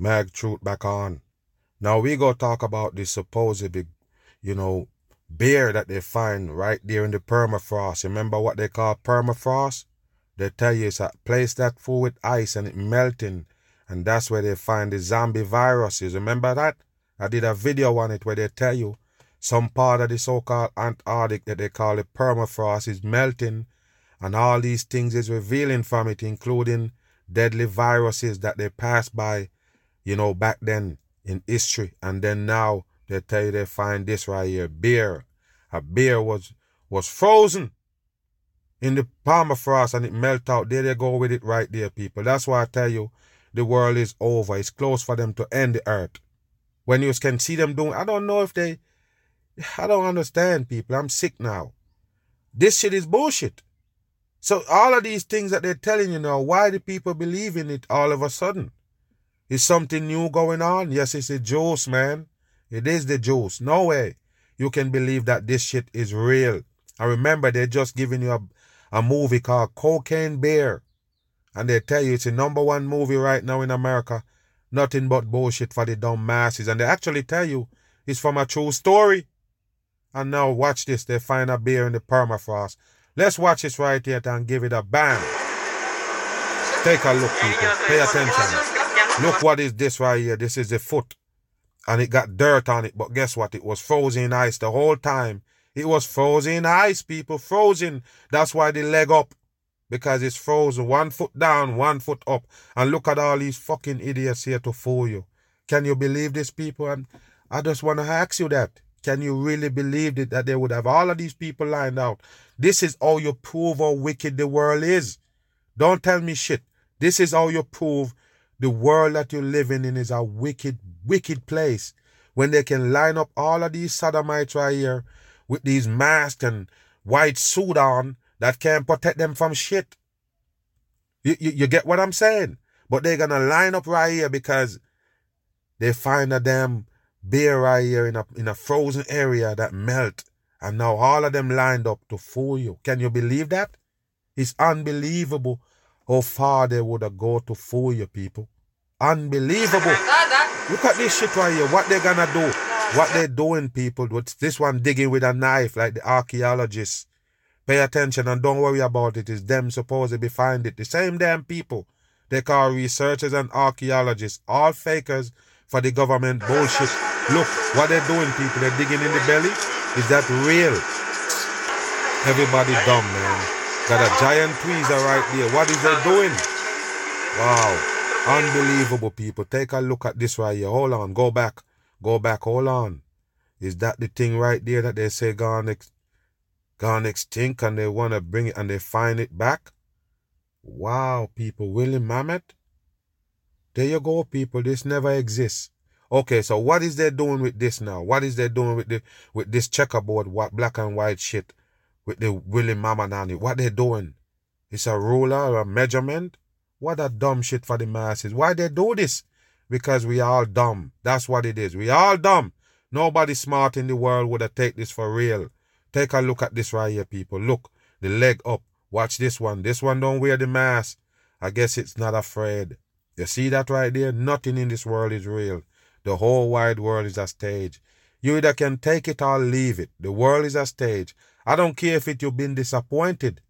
Mag Truth back on. Now we go talk about this supposed, you know, bear that they find right there in the permafrost. Remember what they call permafrost? They tell you it's a place that full with ice and it melting, and that's where they find the zombie viruses. Remember that? I did a video on it where they tell you some part of the so-called Antarctic that they call the permafrost is melting, and all these things is revealing from it, including deadly viruses that they pass by, you know, back then in history, and then now they tell you they find this right here, beer. A beer was was frozen in the permafrost and it melt out. There they go with it right there, people. That's why I tell you the world is over. It's close for them to end the earth. When you can see them doing, I don't know if they, I don't understand, people. I'm sick now. This shit is bullshit. So all of these things that they're telling you now, why do people believe in it all of a sudden? Is something new going on? Yes, it's the juice, man. It is the juice. No way you can believe that this shit is real. I remember they're just giving you a, a movie called Cocaine Bear. And they tell you it's the number one movie right now in America. Nothing but bullshit for the dumb masses. And they actually tell you it's from a true story. And now watch this. They find a bear in the permafrost. Let's watch this right here and give it a bang. Take a look, people. Pay attention. Look what is this right here. This is the foot. And it got dirt on it. But guess what? It was frozen ice the whole time. It was frozen ice, people. Frozen. That's why the leg up. Because it's frozen. One foot down, one foot up. And look at all these fucking idiots here to fool you. Can you believe this, people? And I just want to ask you that. Can you really believe it that they would have all of these people lined out? This is how you prove how wicked the world is. Don't tell me shit. This is how you prove the world that you're living in is a wicked, wicked place. When they can line up all of these sodomites right here with these masks and white suit on that can't protect them from shit. You, you, you get what I'm saying? But they're gonna line up right here because they find a damn bear right here in a in a frozen area that melt. And now all of them lined up to fool you. Can you believe that? It's unbelievable Oh, how far they would have go to fool you people. Unbelievable. Look at this shit right here. What they're gonna do. What they're doing, people. What's this one digging with a knife like the archaeologists. Pay attention and don't worry about it. It's them supposed to be find it. The same damn people they call researchers and archaeologists. All fakers for the government bullshit. Look, what they're doing, people. They're digging in the belly. Is that real? Everybody dumb, man. Got a giant tweezer right there. What is they doing? Wow. Unbelievable, people. Take a look at this right here. Hold on. Go back. Go back. Hold on. Is that the thing right there that they say gone, ex- gone extinct and they want to bring it and they find it back? Wow, people. William Mammoth? There you go, people. This never exists. Okay, so what is they doing with this now? What is they doing with the with this checkerboard what black and white shit? With the Willie Mama Nanny. What they doing? It's a ruler or a measurement? What a dumb shit for the masses. Why they do this? Because we all dumb. That's what it is. We all dumb. Nobody smart in the world would have take this for real. Take a look at this right here, people. Look, the leg up. Watch this one. This one don't wear the mask. I guess it's not afraid. You see that right there? Nothing in this world is real. The whole wide world is a stage. You either can take it or leave it. The world is a stage. I don't care if it you've been disappointed.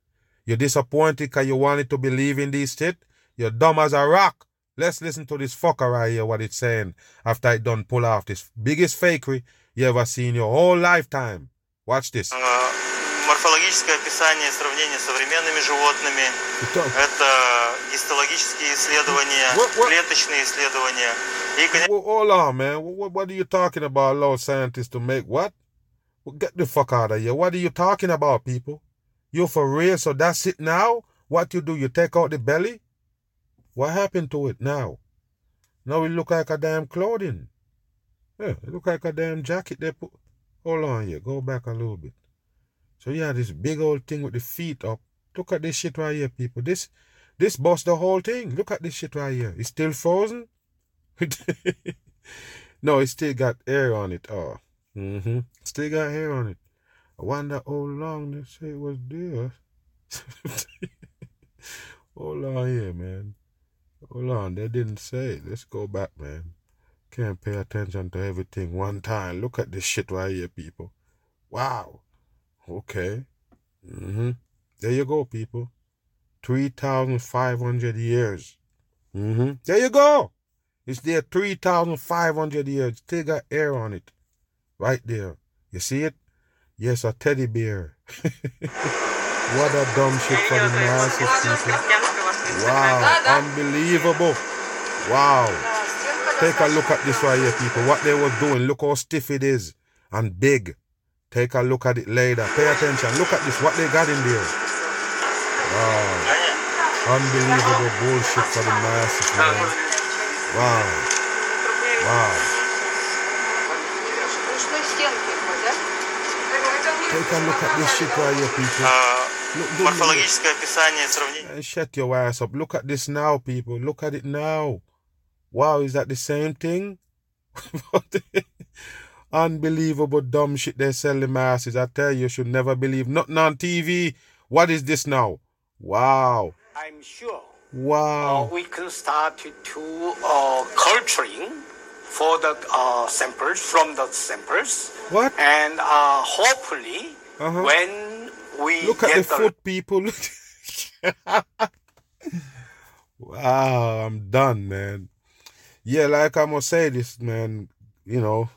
You're disappointed because you wanted to believe in this shit. You're dumb as a rock. Let's listen to this fucker right here, what it's saying after it done pull off this biggest fakery you ever seen your whole lifetime. Watch this. Морфологическое описание сравнения с современными животными. Это гистологические исследования, what, what? клеточные исследования. Well, hold on, man. What, what, are you talking about? Allow scientists to make what? Well, get the fuck out of here. What are you talking about, people? You for real? So that's it now? What you do? You take out the belly? What happened to it now? Now it look like a damn clothing. Yeah, it look like a damn jacket they put. Hold on here. Go back a little bit. So yeah, this big old thing with the feet up. Look at this shit right here, people. This this bust the whole thing. Look at this shit right here. It's still frozen. no, it still got air on it. Oh. Mm-hmm. Still got hair on it. I wonder how long this shit was there. Hold on here, man. Hold on, they didn't say. Let's go back, man. Can't pay attention to everything one time. Look at this shit right here, people. Wow. Okay. Mm-hmm. There you go, people. 3,500 years. Mm-hmm. There you go. It's there 3,500 years. Still got air on it. Right there. You see it? Yes, a teddy bear. what a dumb shit for the masses, people. Wow. Unbelievable. Wow. Take a look at this right here, people. What they was doing. Look how stiff it is and big. Take a look at it later. Pay attention. Look at this. What they got in there. Wow. Unbelievable bullshit for the masses, man. Wow. Wow. Take a look at this shit right here, people. Look, Морфологическое описание, сравнение. Shut your ass up. Look at this now, people. Look at it now. Wow, is that the same thing? Unbelievable dumb shit they sell the masses. I tell you, you should never believe nothing on TV. What is this now? Wow. I'm sure. Wow. Uh, we can start to uh, culturing for the uh, samples from the samples. What? And uh, hopefully, uh-huh. when we look at the, the foot, people. wow, I'm done, man yeah, like I must say this, man, you know,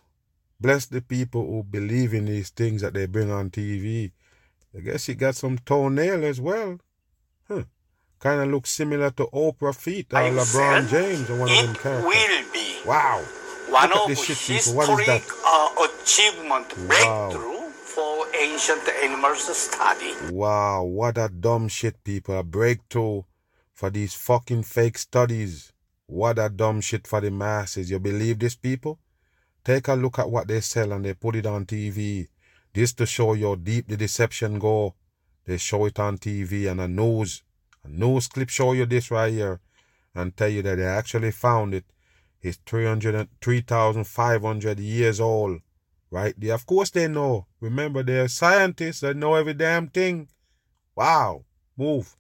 bless the people who believe in these things that they bring on TV. I guess he got some toenail as well. Huh. Kind of looks similar to Oprah feet or I'm LeBron James or one of them characters. will be. Wow. One Look of this shit, people. What is that? Uh, achievement breakthrough wow. for ancient animals study. Wow, what a dumb shit, people. A breakthrough for these fucking fake studies. What a dumb shit for the masses. You believe this, people? Take a look at what they sell and they put it on TV. This to show you how deep the deception go. They show it on TV and a news, a news clip show you this right here and tell you that they actually found it. It's 3,500 years old. Right there. Of course they know. Remember, they're scientists. They know every damn thing. Wow. Move.